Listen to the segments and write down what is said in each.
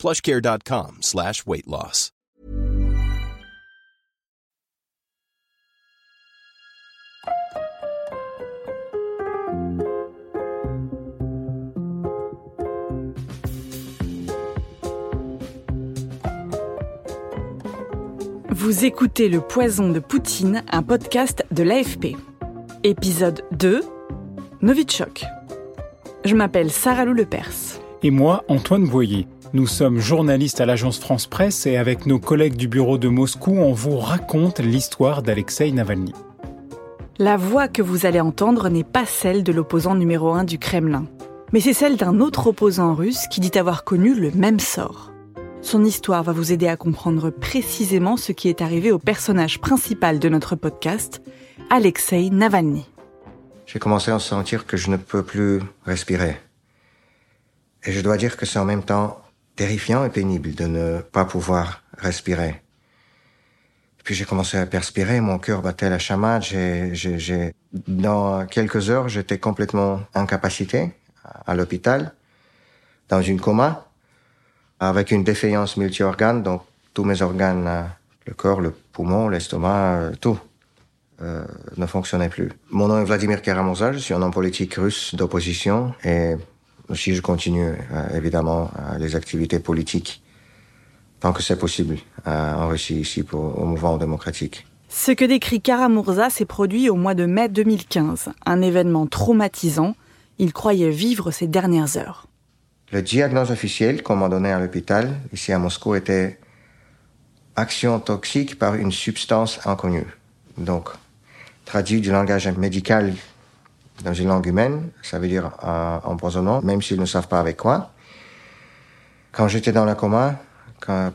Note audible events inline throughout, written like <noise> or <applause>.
plushcare.com slash weight loss. Vous écoutez Le Poison de Poutine, un podcast de l'AFP. Épisode 2 Novichok. Je m'appelle Sarah Lou Lepers. Et moi, Antoine Boyer. Nous sommes journalistes à l'agence France Presse et avec nos collègues du bureau de Moscou, on vous raconte l'histoire d'Alexei Navalny. La voix que vous allez entendre n'est pas celle de l'opposant numéro 1 du Kremlin, mais c'est celle d'un autre opposant russe qui dit avoir connu le même sort. Son histoire va vous aider à comprendre précisément ce qui est arrivé au personnage principal de notre podcast, Alexei Navalny. J'ai commencé à sentir que je ne peux plus respirer. Et je dois dire que c'est en même temps terrifiant et pénible de ne pas pouvoir respirer. Puis j'ai commencé à perspirer, mon cœur battait la chamade, j'ai, dans quelques heures, j'étais complètement incapacité à l'hôpital, dans une coma, avec une défaillance multi-organes, donc tous mes organes, le corps, le poumon, l'estomac, euh, tout, euh, ne fonctionnait plus. Mon nom est Vladimir Karamurza, je suis un homme politique russe d'opposition et aussi je continue euh, évidemment euh, les activités politiques tant que c'est possible euh, en Russie ici pour, au mouvement démocratique. Ce que décrit Karamurza s'est produit au mois de mai 2015, un événement traumatisant. Il croyait vivre ses dernières heures. Le diagnostic officiel qu'on m'a donné à l'hôpital, ici à Moscou, était action toxique par une substance inconnue. Donc, traduit du langage médical dans une langue humaine, ça veut dire euh, empoisonnement, même s'ils ne savent pas avec quoi. Quand j'étais dans le coma,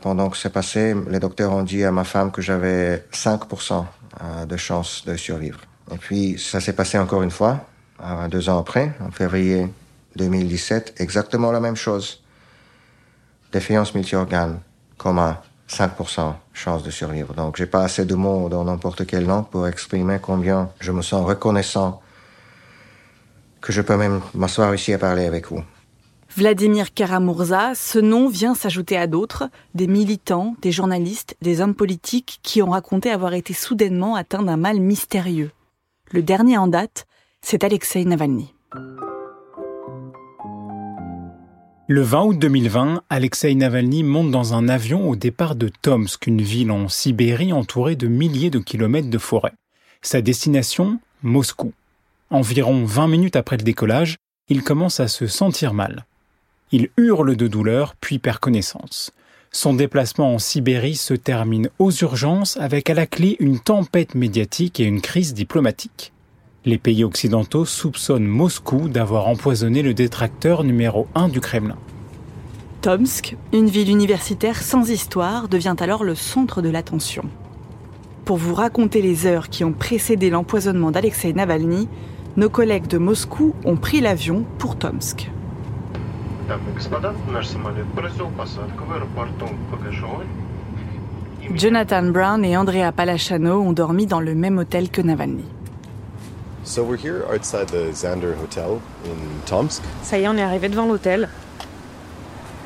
pendant que c'est passé, les docteurs ont dit à ma femme que j'avais 5% euh, de chance de survivre. Et puis, ça s'est passé encore une fois, euh, deux ans après, en février 2017, exactement la même chose. Défiance multi-organes, coma, 5% chance de survivre. Donc, j'ai pas assez de mots dans n'importe quelle langue pour exprimer combien je me sens reconnaissant que je peux même m'asseoir ici à parler avec vous. Vladimir Karamurza, ce nom vient s'ajouter à d'autres, des militants, des journalistes, des hommes politiques qui ont raconté avoir été soudainement atteints d'un mal mystérieux. Le dernier en date, c'est Alexei Navalny. Le 20 août 2020, Alexei Navalny monte dans un avion au départ de Tomsk, une ville en Sibérie entourée de milliers de kilomètres de forêt. Sa destination, Moscou. Environ 20 minutes après le décollage, il commence à se sentir mal. Il hurle de douleur, puis perd connaissance. Son déplacement en Sibérie se termine aux urgences avec à la clé une tempête médiatique et une crise diplomatique. Les pays occidentaux soupçonnent Moscou d'avoir empoisonné le détracteur numéro 1 du Kremlin. Tomsk, une ville universitaire sans histoire, devient alors le centre de l'attention. Pour vous raconter les heures qui ont précédé l'empoisonnement d'Alexei Navalny, nos collègues de Moscou ont pris l'avion pour Tomsk. Jonathan Brown et Andrea Palachano ont dormi dans le même hôtel que Navalny. So we're here outside the Xander Hotel in Tomsk. Ça y est, on est arrivé devant l'hôtel.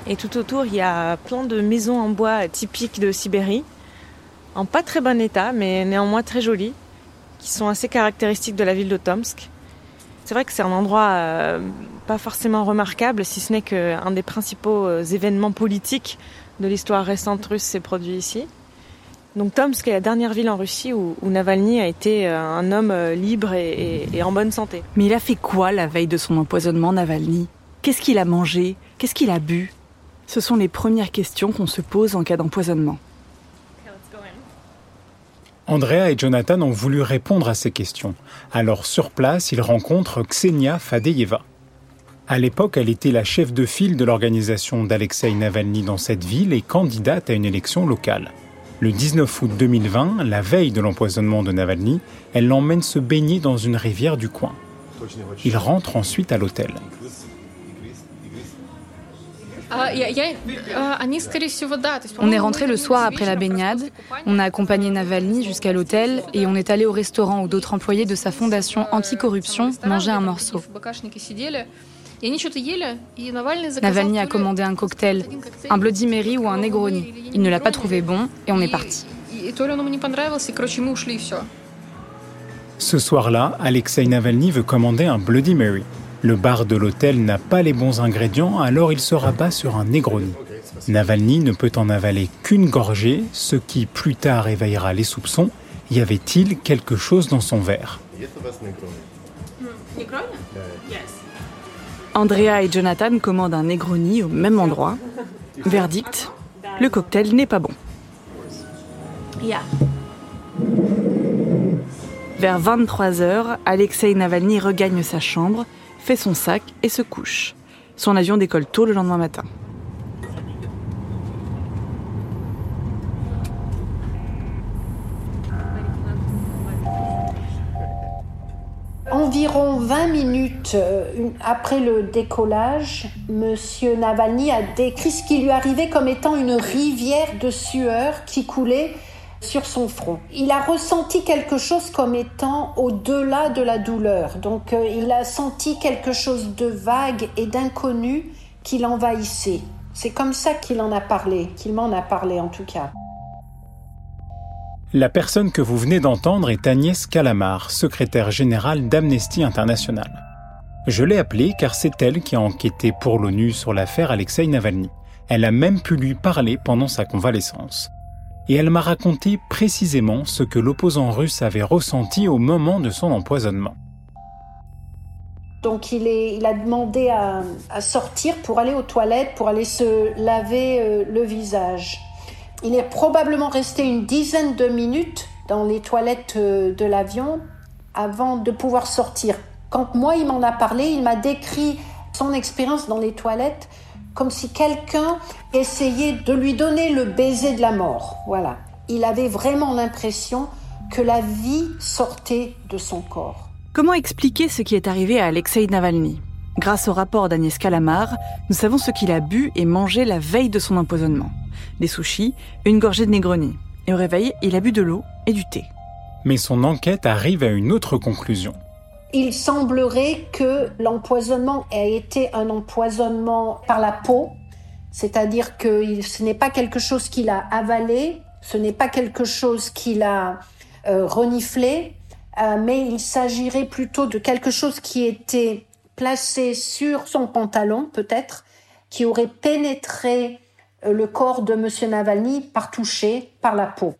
Et tout autour, il y a plein de maisons en bois typiques de Sibérie, en pas très bon état, mais néanmoins très jolies, qui sont assez caractéristiques de la ville de Tomsk. C'est vrai que c'est un endroit euh, pas forcément remarquable, si ce n'est qu'un des principaux euh, événements politiques de l'histoire récente russe s'est produit ici. Donc Tomsk est la dernière ville en Russie où, Navalny a été euh, un homme libre et en bonne santé. Mais il a fait quoi la veille de son empoisonnement, Navalny? Qu'est-ce qu'il a mangé? Qu'est-ce qu'il a bu? Ce sont les premières questions qu'on se pose en cas d'empoisonnement. Andrea et Jonathan ont voulu répondre à ces questions. Alors sur place, ils rencontrent Ksenia Fadeyeva. À l'époque, elle était la chef de file de l'organisation d'Alexei Navalny dans cette ville et candidate à une élection locale. Le 19 août 2020, la veille de l'empoisonnement de Navalny, elle l'emmène se baigner dans une rivière du coin. Il rentre ensuite à l'hôtel. On est rentré le soir après la baignade, on a accompagné Navalny jusqu'à l'hôtel et on est allé au restaurant où d'autres employés de sa fondation anticorruption mangeaient un morceau. Navalny a commandé un cocktail, un Bloody Mary ou un Negroni. Il ne l'a pas trouvé bon et on est parti. Ce soir-là, Alexei Navalny veut commander un Bloody Mary. Le bar de l'hôtel n'a pas les bons ingrédients, alors il se rabat sur un Negroni. Navalny ne peut en avaler qu'une gorgée, ce qui plus tard éveillera les soupçons. Y avait-il quelque chose dans son verre? Andrea et Jonathan commandent un Negroni au même endroit. Verdict, le cocktail n'est pas bon. Vers 23h, Alexei Navalny regagne sa chambre, fait son sac et se couche. Son avion décolle tôt le lendemain matin. Environ 20 minutes euh, après le décollage, M. Navalny a décrit ce qui lui arrivait comme étant une rivière de sueur qui coulait sur son front. Il a ressenti quelque chose comme étant au-delà de la douleur. Donc euh, il a senti quelque chose de vague et d'inconnu qui l'envahissait. C'est comme ça qu'il en a parlé, qu'il m'en a parlé en tout cas. La personne que vous venez d'entendre est Agnès Calamar, secrétaire générale d'Amnesty International. Je l'ai appelée car c'est elle qui a enquêté pour l'ONU sur l'affaire Alexei Navalny. Elle a même pu lui parler pendant sa convalescence. Et elle m'a raconté précisément ce que l'opposant russe avait ressenti au moment de son empoisonnement. Donc il, a demandé à, sortir pour aller aux toilettes, pour aller se laver euh, le visage. Il est probablement resté une dizaine de minutes dans les toilettes euh, de l'avion avant de pouvoir sortir. Quand moi, il m'en a parlé, il m'a décrit son expérience dans les toilettes comme si quelqu'un essayait de lui donner le baiser de la mort. Voilà. Il avait vraiment l'impression que la vie sortait de son corps. Comment expliquer ce qui est arrivé à Alexei Navalny? Grâce au rapport d'Agnès Calamar, nous savons ce qu'il a bu et mangé la veille de son empoisonnement. Des sushis, une gorgée de Negroni. Et au réveil, il a bu de l'eau et du thé. Mais son enquête arrive à une autre conclusion. Il semblerait que l'empoisonnement ait été un empoisonnement par la peau, c'est-à-dire que ce n'est pas quelque chose qu'il a avalé, ce n'est pas quelque chose qu'il a euh, reniflé, euh, mais il s'agirait plutôt de quelque chose qui était placé sur son pantalon, peut-être, qui aurait pénétré euh, le corps de M. Navalny par toucher, par la peau.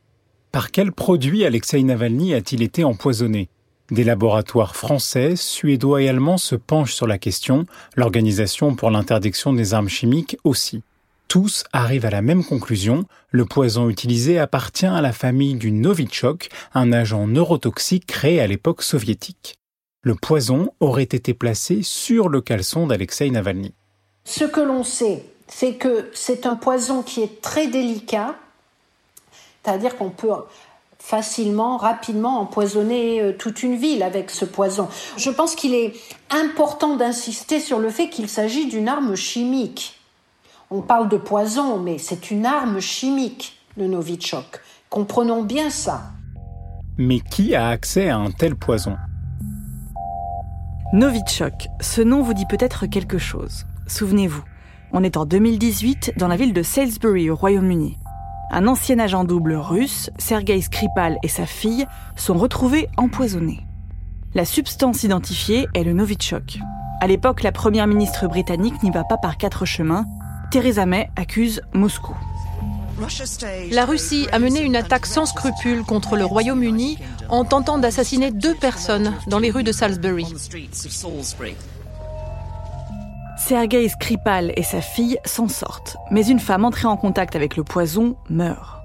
Par quel produit Alexei Navalny a-t-il été empoisonné? Des laboratoires français, suédois et allemands se penchent sur la question, l'Organisation pour l'interdiction des armes chimiques aussi. Tous arrivent à la même conclusion, le poison utilisé appartient à la famille du Novichok, un agent neurotoxique créé à l'époque soviétique le poison aurait été placé sur le caleçon d'Alexei Navalny. Ce que l'on sait, c'est que c'est un poison qui est très délicat, c'est-à-dire qu'on peut facilement, rapidement empoisonner euh, toute une ville avec ce poison. Je pense qu'il est important d'insister sur le fait qu'il s'agit d'une arme chimique. On parle de poison, mais c'est une arme chimique, le Novichok. Comprenons bien ça. Mais qui a accès à un tel poison? Novichok, ce nom vous dit peut-être quelque chose. Souvenez-vous, on est en 2018 dans la ville de Salisbury au Royaume-Uni. Un ancien agent double russe, Sergei Skripal et sa fille sont retrouvés empoisonnés. La substance identifiée est le Novichok. À l'époque, la première ministre britannique n'y va pas par quatre chemins. Theresa May accuse Moscou. La Russie a mené une attaque sans scrupules contre le Royaume-Uni en tentant d'assassiner deux personnes dans les rues de Salisbury. Sergei Skripal et sa fille s'en sortent, mais une femme entrée en contact avec le poison meurt.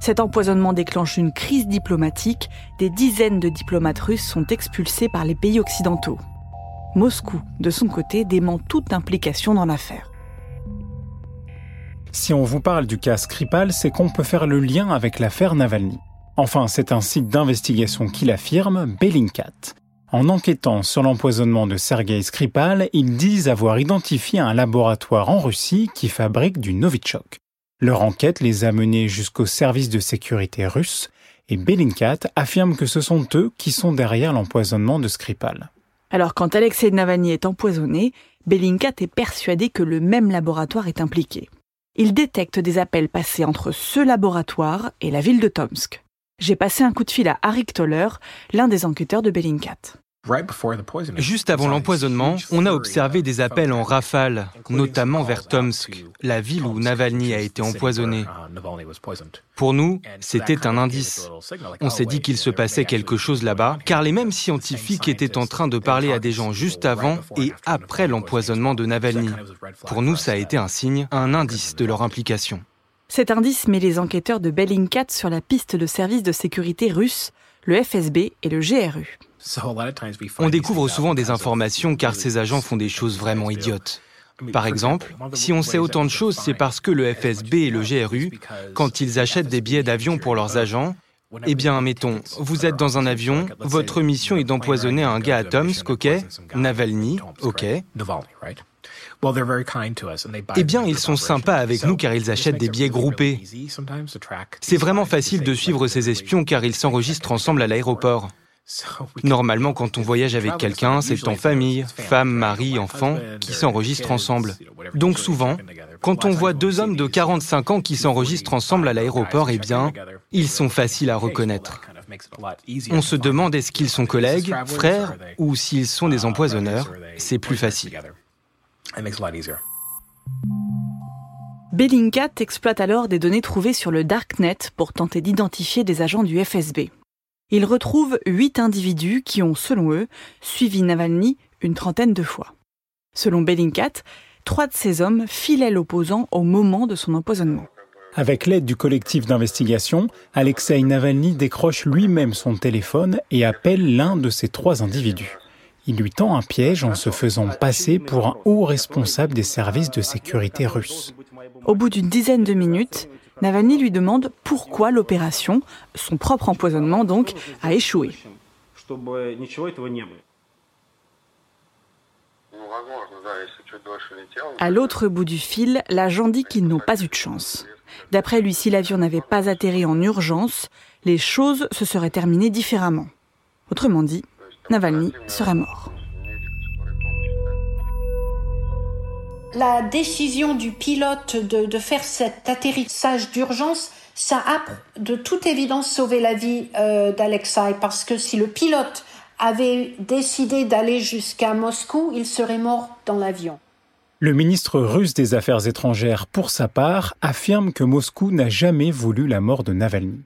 Cet empoisonnement déclenche une crise diplomatique, des dizaines de diplomates russes sont expulsés par les pays occidentaux. Moscou, de son côté, dément toute implication dans l'affaire. Si on vous parle du cas Skripal, c'est qu'on peut faire le lien avec l'affaire Navalny. Enfin, c'est un site d'investigation qui l'affirme, Bellingcat. En enquêtant sur l'empoisonnement de Sergei Skripal, ils disent avoir identifié un laboratoire en Russie qui fabrique du Novichok. Leur enquête les a menés jusqu'au service de sécurité russe et Bellingcat affirme que ce sont eux qui sont derrière l'empoisonnement de Skripal. Alors quand Alexei Navalny est empoisonné, Bellingcat est persuadé que le même laboratoire est impliqué. Il détecte des appels passés entre ce laboratoire et la ville de Tomsk. J'ai passé un coup de fil à Arik Toller, l'un des enquêteurs de Bellingcat. Juste avant l'empoisonnement, on a observé des appels en rafale, notamment vers Tomsk, la ville où Navalny a été empoisonné. Pour nous, c'était un indice. On s'est dit qu'il se passait quelque chose là-bas, car les mêmes scientifiques étaient en train de parler à des gens juste avant et après l'empoisonnement de Navalny. Pour nous, ça a été un signe, un indice de leur implication. Cet indice met les enquêteurs de Bellingcat sur la piste de services de sécurité russes, le FSB et le GRU. On découvre souvent des informations car ces agents font des choses vraiment idiotes. Par exemple, si on sait autant de choses, c'est parce que le FSB et le GRU, quand ils achètent des billets d'avion pour leurs agents, eh bien, mettons, vous êtes dans un avion, votre mission est d'empoisonner un gars à Tomsk, ok Navalny, ok eh bien, ils sont sympas avec nous car ils achètent des billets groupés. C'est vraiment facile de suivre ces espions car ils s'enregistrent ensemble à l'aéroport. Normalement, quand on voyage avec quelqu'un, c'est en famille, femme, mari, enfant, qui s'enregistrent ensemble. Donc souvent, quand on voit deux hommes de 45 ans qui s'enregistrent ensemble à l'aéroport, eh bien, ils sont faciles à reconnaître. On se demande est-ce qu'ils sont collègues, frères, ou s'ils sont des empoisonneurs. C'est plus facile. Bellingcat exploite alors des données trouvées sur le Darknet pour tenter d'identifier des agents du FSB. Ils retrouvent huit individus qui ont, selon eux, suivi Navalny une trentaine de fois. Selon Bellingcat, trois de ces hommes filaient l'opposant au moment de son empoisonnement. Avec l'aide du collectif d'investigation, Alexei Navalny décroche lui-même son téléphone et appelle l'un de ces trois individus. Il lui tend un piège en se faisant passer pour un haut responsable des services de sécurité russes. Au bout d'une dizaine de minutes, Navalny lui demande pourquoi l'opération, son propre empoisonnement donc, a échoué. À l'autre bout du fil, l'agent dit qu'ils n'ont pas eu de chance. D'après lui, si l'avion n'avait pas atterri en urgence, les choses se seraient terminées différemment. Autrement dit, Navalny serait mort. La décision du pilote de, faire cet atterrissage d'urgence, ça a de toute évidence sauvé la vie euh, d'Alexei, parce que si le pilote avait décidé d'aller jusqu'à Moscou, il serait mort dans l'avion. Le ministre russe des Affaires étrangères, pour sa part, affirme que Moscou n'a jamais voulu la mort de Navalny.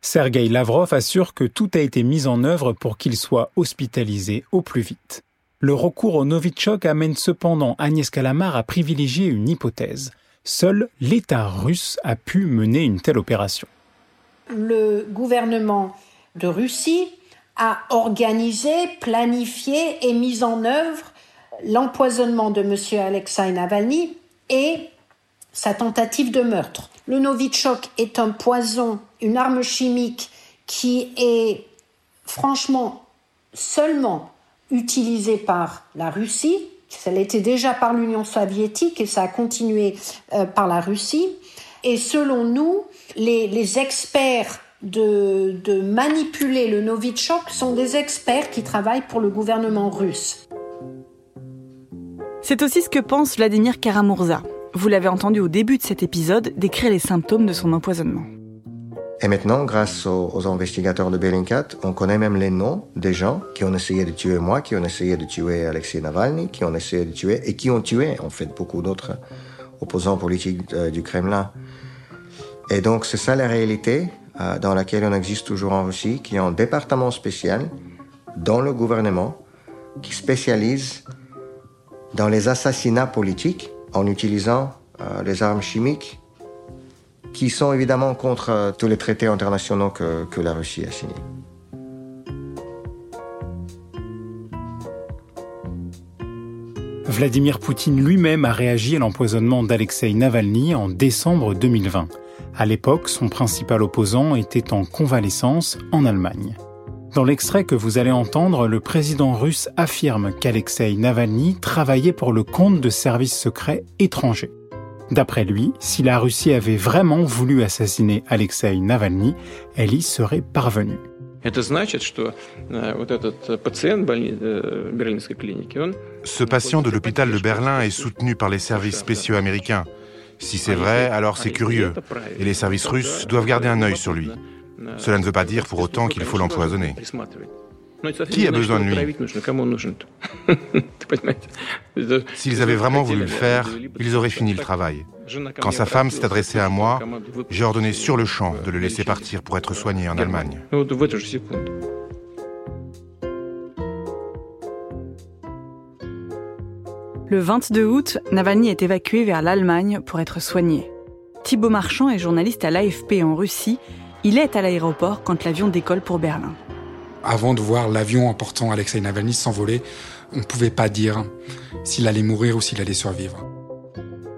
Sergei Lavrov assure que tout a été mis en œuvre pour qu'il soit hospitalisé au plus vite. Le recours au Novichok amène cependant Agnès Kalamar à privilégier une hypothèse. Seul l'État russe a pu mener une telle opération. Le gouvernement de Russie a organisé, planifié et mis en œuvre l'empoisonnement de M. Alexei Navalny et sa tentative de meurtre. Le Novichok est un poison, une arme chimique qui est franchement seulement utilisé par la Russie. Ça l'était déjà par l'Union soviétique et ça a continué euh, par la Russie. Et selon nous, les, experts de, de, manipuler le Novichok sont des experts qui travaillent pour le gouvernement russe. C'est aussi ce que pense Vladimir Karamurza. Vous l'avez entendu au début de cet épisode décrire les symptômes de son empoisonnement. Et maintenant, grâce aux, investigateurs de Bellingcat, on connaît même les noms des gens qui ont essayé de tuer moi, qui ont essayé de tuer Alexei Navalny, qui ont essayé de tuer et qui ont tué en fait beaucoup d'autres opposants politiques euh, du Kremlin. Et donc c'est ça la réalité euh, dans laquelle on existe toujours en Russie, qui est un département spécial dans le gouvernement qui spécialise dans les assassinats politiques en utilisant euh, les armes chimiques qui sont évidemment contre euh, tous les traités internationaux que, que la Russie a signés. Vladimir Poutine lui-même a réagi à l'empoisonnement d'Alexei Navalny en décembre 2020. À l'époque, son principal opposant était en convalescence en Allemagne. Dans l'extrait que vous allez entendre, le président russe affirme qu'Alexei Navalny travaillait pour le compte de services secrets étrangers. D'après lui, si la Russie avait vraiment voulu assassiner Alexei Navalny, elle y serait parvenue. Э, э, Ce patient de l'hôpital de Berlin est soutenu par les services spéciaux américains. Si c'est vrai, alors c'est curieux, et les services russes doivent garder un œil sur lui. Cela ne veut pas dire pour autant qu'il faut l'empoisonner. Qui a besoin de lui? <laughs> S'ils avaient vraiment voulu le faire, ils auraient fini le travail. Quand sa femme s'est adressée à moi, j'ai ordonné sur le champ de le laisser partir pour être soigné en Allemagne. Le 22 août, Navalny est évacué vers l'Allemagne pour être soigné. Thibaut Marchand est journaliste à l'AFP en Russie. Il est à l'aéroport quand l'avion décolle pour Berlin. Avant de voir l'avion emportant Alexei Navalny s'envoler, on ne pouvait pas dire s'il allait mourir ou s'il allait survivre.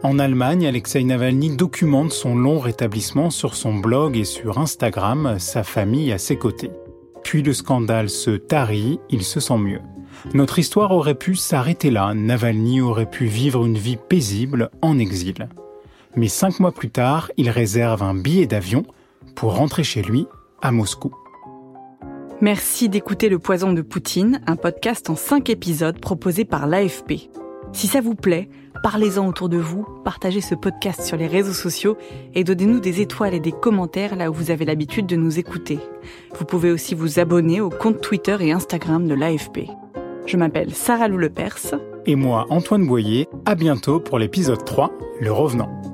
En Allemagne, Alexei Navalny documente son long rétablissement sur son blog et sur Instagram, sa famille à ses côtés. Puis le scandale se tarit, il se sent mieux. Notre histoire aurait pu s'arrêter là, Navalny aurait pu vivre une vie paisible en exil. Mais cinq mois plus tard, il réserve un billet d'avion pour rentrer chez lui à Moscou. Merci d'écouter Le Poison de Poutine, un podcast en cinq épisodes proposé par l'AFP. Si ça vous plaît, parlez-en autour de vous, partagez ce podcast sur les réseaux sociaux et donnez-nous des étoiles et des commentaires là où vous avez l'habitude de nous écouter. Vous pouvez aussi vous abonner au compte Twitter et Instagram de l'AFP. Je m'appelle Sarah Lou Lepers. Et moi, Antoine Boyer. À bientôt pour l'épisode 3, Le Revenant.